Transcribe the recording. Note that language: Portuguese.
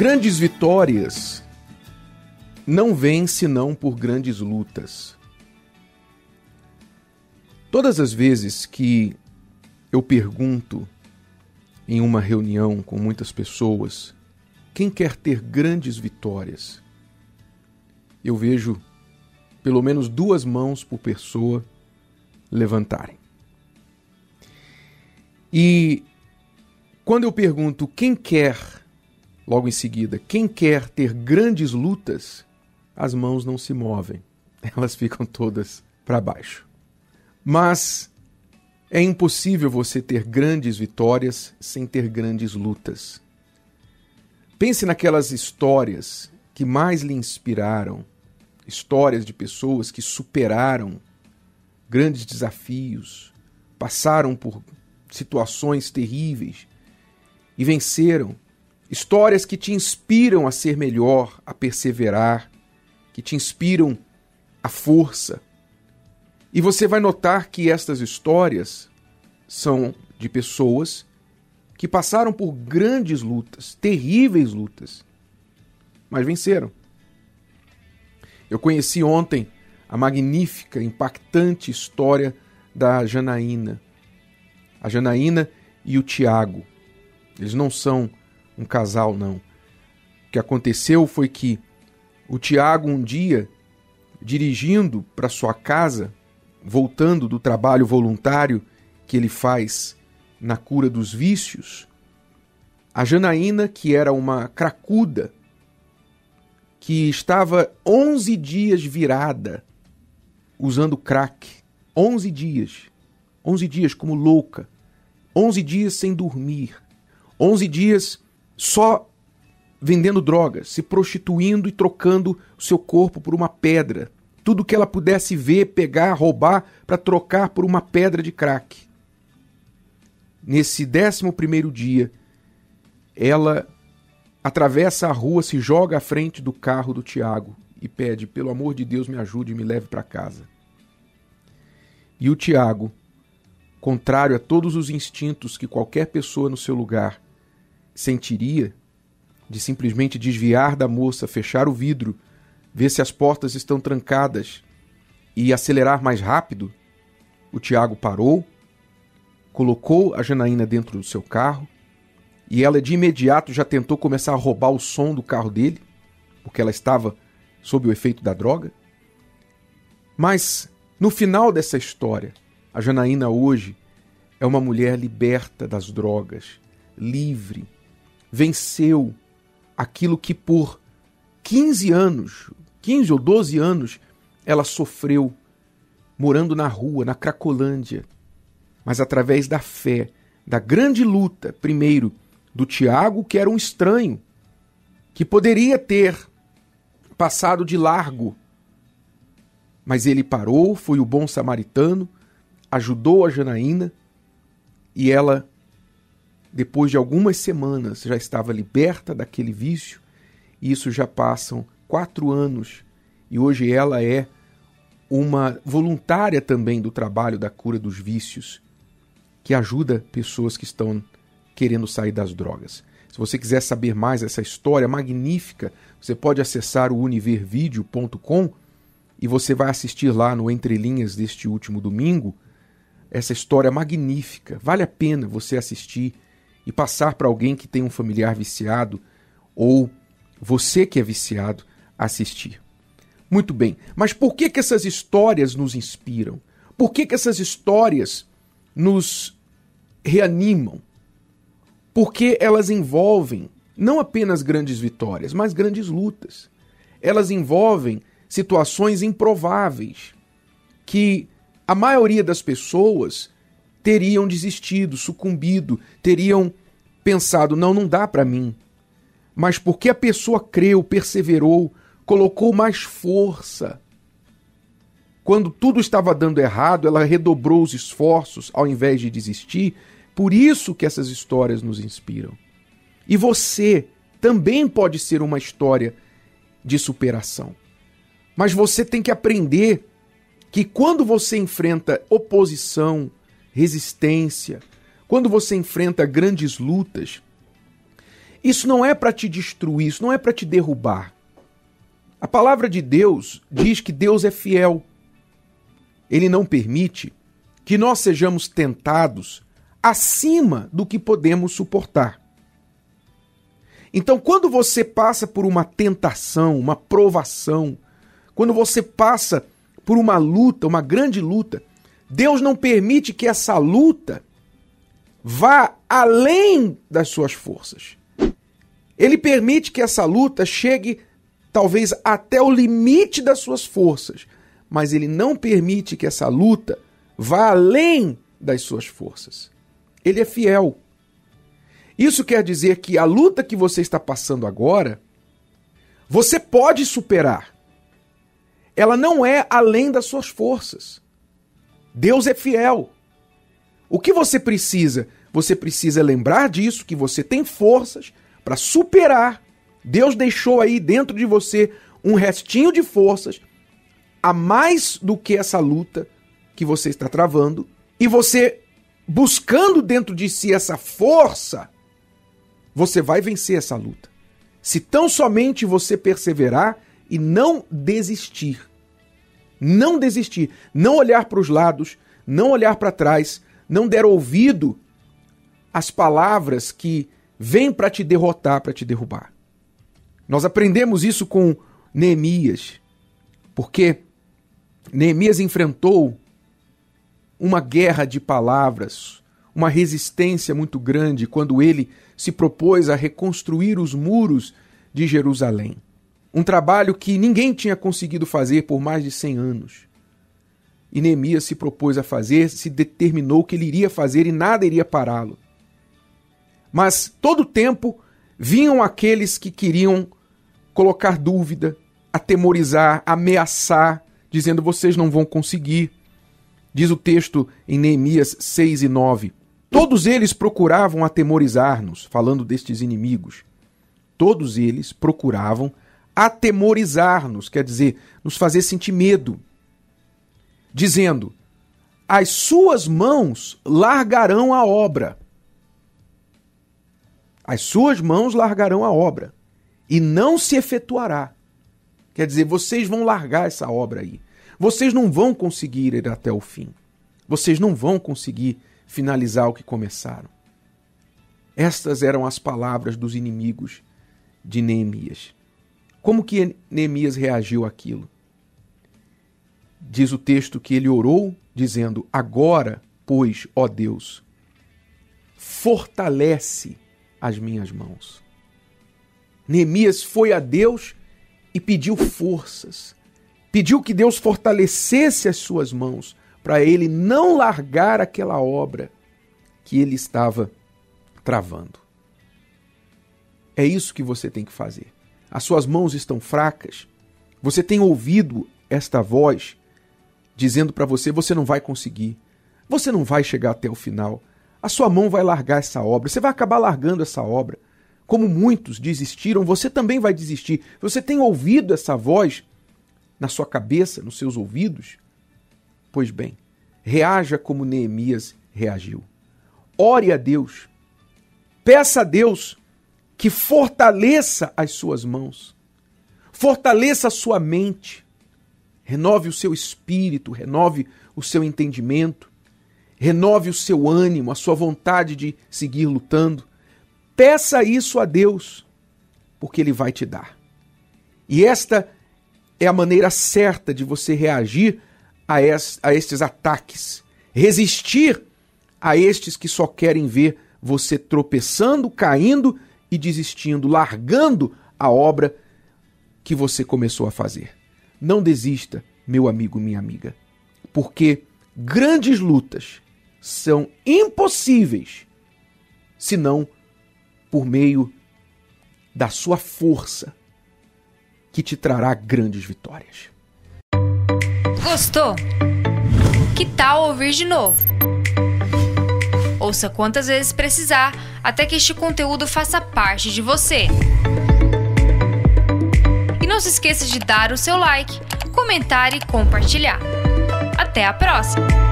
Grandes vitórias não vêm senão por grandes lutas. Todas as vezes que eu pergunto em uma reunião com muitas pessoas quem quer ter grandes vitórias, eu vejo pelo menos duas mãos por pessoa levantarem. E quando eu pergunto quem quer, logo em seguida, quem quer ter grandes lutas, as mãos não se movem, elas ficam todas para baixo. Mas é impossível você ter grandes vitórias sem ter grandes lutas. Pense naquelas histórias que mais lhe inspiraram, histórias de pessoas que superaram grandes desafios, passaram por situações terríveis e venceram. Histórias que te inspiram a ser melhor, a perseverar, que te inspiram a força. E você vai notar que estas histórias são de pessoas que passaram por grandes lutas, terríveis lutas, mas venceram. Eu conheci ontem a magnífica, impactante história da Janaína. A Janaína e o Tiago. Eles não são um casal, não. O que aconteceu foi que o Tiago, um dia, dirigindo para sua casa, voltando do trabalho voluntário que ele faz na cura dos vícios, a Janaína, que era uma cracuda, que estava 11 dias virada usando crack, 11 dias, 11 dias como louca, 11 dias sem dormir, 11 dias só vendendo drogas, se prostituindo e trocando o seu corpo por uma pedra. Tudo que ela pudesse ver, pegar, roubar para trocar por uma pedra de crack. Nesse décimo primeiro dia, ela atravessa a rua, se joga à frente do carro do Tiago e pede: pelo amor de Deus, me ajude e me leve para casa. E o Tiago, contrário a todos os instintos que qualquer pessoa no seu lugar sentiria, de simplesmente desviar da moça, fechar o vidro, ver se as portas estão trancadas e acelerar mais rápido, o Tiago parou, colocou a Janaína dentro do seu carro e ela de imediato já tentou começar a roubar o som do carro dele, porque ela estava sob o efeito da droga. Mas no final dessa história, a Janaína hoje é uma mulher liberta das drogas, livre, venceu aquilo que por 15 anos, 15 ou 12 anos, ela sofreu morando na rua, na Cracolândia. Mas através da fé, da grande luta, primeiro, do Tiago, que era um estranho, que poderia ter passado de largo. Mas ele parou, foi o bom samaritano, ajudou a Janaína e ela depois de algumas semanas, já estava liberta daquele vício. E isso já passam quatro anos. E hoje ela é uma voluntária também do trabalho da cura dos vícios, que ajuda pessoas que estão querendo sair das drogas. Se você quiser saber mais essa história magnífica, você pode acessar o univervideo.com e você vai assistir lá no Entre Linhas deste último domingo essa história magnífica. Vale a pena você assistir e passar para alguém que tem um familiar viciado ou você que é viciado assistir. Muito bem, mas por que, que essas histórias nos inspiram? Por que, que essas histórias nos reanimam? Porque elas envolvem não apenas grandes vitórias, mas grandes lutas. Elas envolvem situações improváveis que a maioria das pessoas teriam desistido, sucumbido, teriam pensado: não, não dá para mim. Mas porque a pessoa creu, perseverou, colocou mais força. Quando tudo estava dando errado, ela redobrou os esforços ao invés de desistir. Por isso que essas histórias nos inspiram. E você também pode ser uma história de superação. Mas você tem que aprender que quando você enfrenta oposição, resistência, quando você enfrenta grandes lutas, Isso não é para te destruir, isso não é para te derrubar. A palavra de Deus diz que Deus é fiel. Ele não permite que nós sejamos tentados acima do que podemos suportar. Então, quando você passa por uma tentação, uma provação, quando você passa por uma luta, uma grande luta, Deus não permite que essa luta vá além das suas forças. Ele permite que essa luta chegue talvez até o limite das suas forças, mas ele não permite que essa luta vá além das suas forças. Ele é fiel. Isso quer dizer que a luta que você está passando agora, você pode superar. Ela não é além das suas forças. Deus é fiel. O que você precisa? Você precisa lembrar disso, que você tem forças para superar. Deus deixou aí dentro de você um restinho de forças a mais do que essa luta que você está travando. E você, buscando dentro de si essa força, você vai vencer essa luta. Se tão somente você perseverar e não desistir. Não desistir, não olhar para os lados, não olhar para trás, não der ouvido às palavras que vêm para te derrotar, para te derrubar. Nós aprendemos isso com Neemias, porque Neemias enfrentou uma guerra de palavras, uma resistência muito grande quando ele se propôs a reconstruir os muros de Jerusalém. Um trabalho que ninguém tinha conseguido fazer por mais de 100 anos. E Neemias se propôs a fazer, se determinou que ele iria fazer e nada iria pará-lo. Mas todo o tempo vinham aqueles que queriam colocar dúvida, atemorizar, ameaçar, dizendo vocês não vão conseguir. Diz o texto em Neemias 6 e 9. Todos eles procuravam atemorizar-nos, falando destes inimigos. Todos eles procuravam atemorizar-nos, quer dizer, nos fazer sentir medo, dizendo: As suas mãos largarão a obra. As suas mãos largarão a obra e não se efetuará. Quer dizer, vocês vão largar essa obra aí. Vocês não vão conseguir ir até o fim. Vocês não vão conseguir finalizar o que começaram. Estas eram as palavras dos inimigos de Neemias. Como que Neemias reagiu àquilo? Diz o texto que ele orou, dizendo: Agora, pois, ó Deus, fortalece as minhas mãos. Neemias foi a Deus e pediu forças, pediu que Deus fortalecesse as suas mãos, para ele não largar aquela obra que ele estava travando. É isso que você tem que fazer. As suas mãos estão fracas. Você tem ouvido esta voz dizendo para você: você não vai conseguir. Você não vai chegar até o final. A sua mão vai largar essa obra. Você vai acabar largando essa obra. Como muitos desistiram, você também vai desistir. Você tem ouvido essa voz na sua cabeça, nos seus ouvidos? Pois bem, reaja como Neemias reagiu. Ore a Deus. Peça a Deus que fortaleça as suas mãos, fortaleça a sua mente, renove o seu espírito, renove o seu entendimento, renove o seu ânimo, a sua vontade de seguir lutando. Peça isso a Deus, porque Ele vai te dar. E esta é a maneira certa de você reagir a, es, a estes ataques, resistir a estes que só querem ver você tropeçando, caindo e desistindo, largando a obra que você começou a fazer. Não desista, meu amigo, minha amiga, porque grandes lutas são impossíveis senão por meio da sua força que te trará grandes vitórias. Gostou? Que tal ouvir de novo? Ouça quantas vezes precisar até que este conteúdo faça parte de você. Não se esqueça de dar o seu like, comentar e compartilhar. Até a próxima!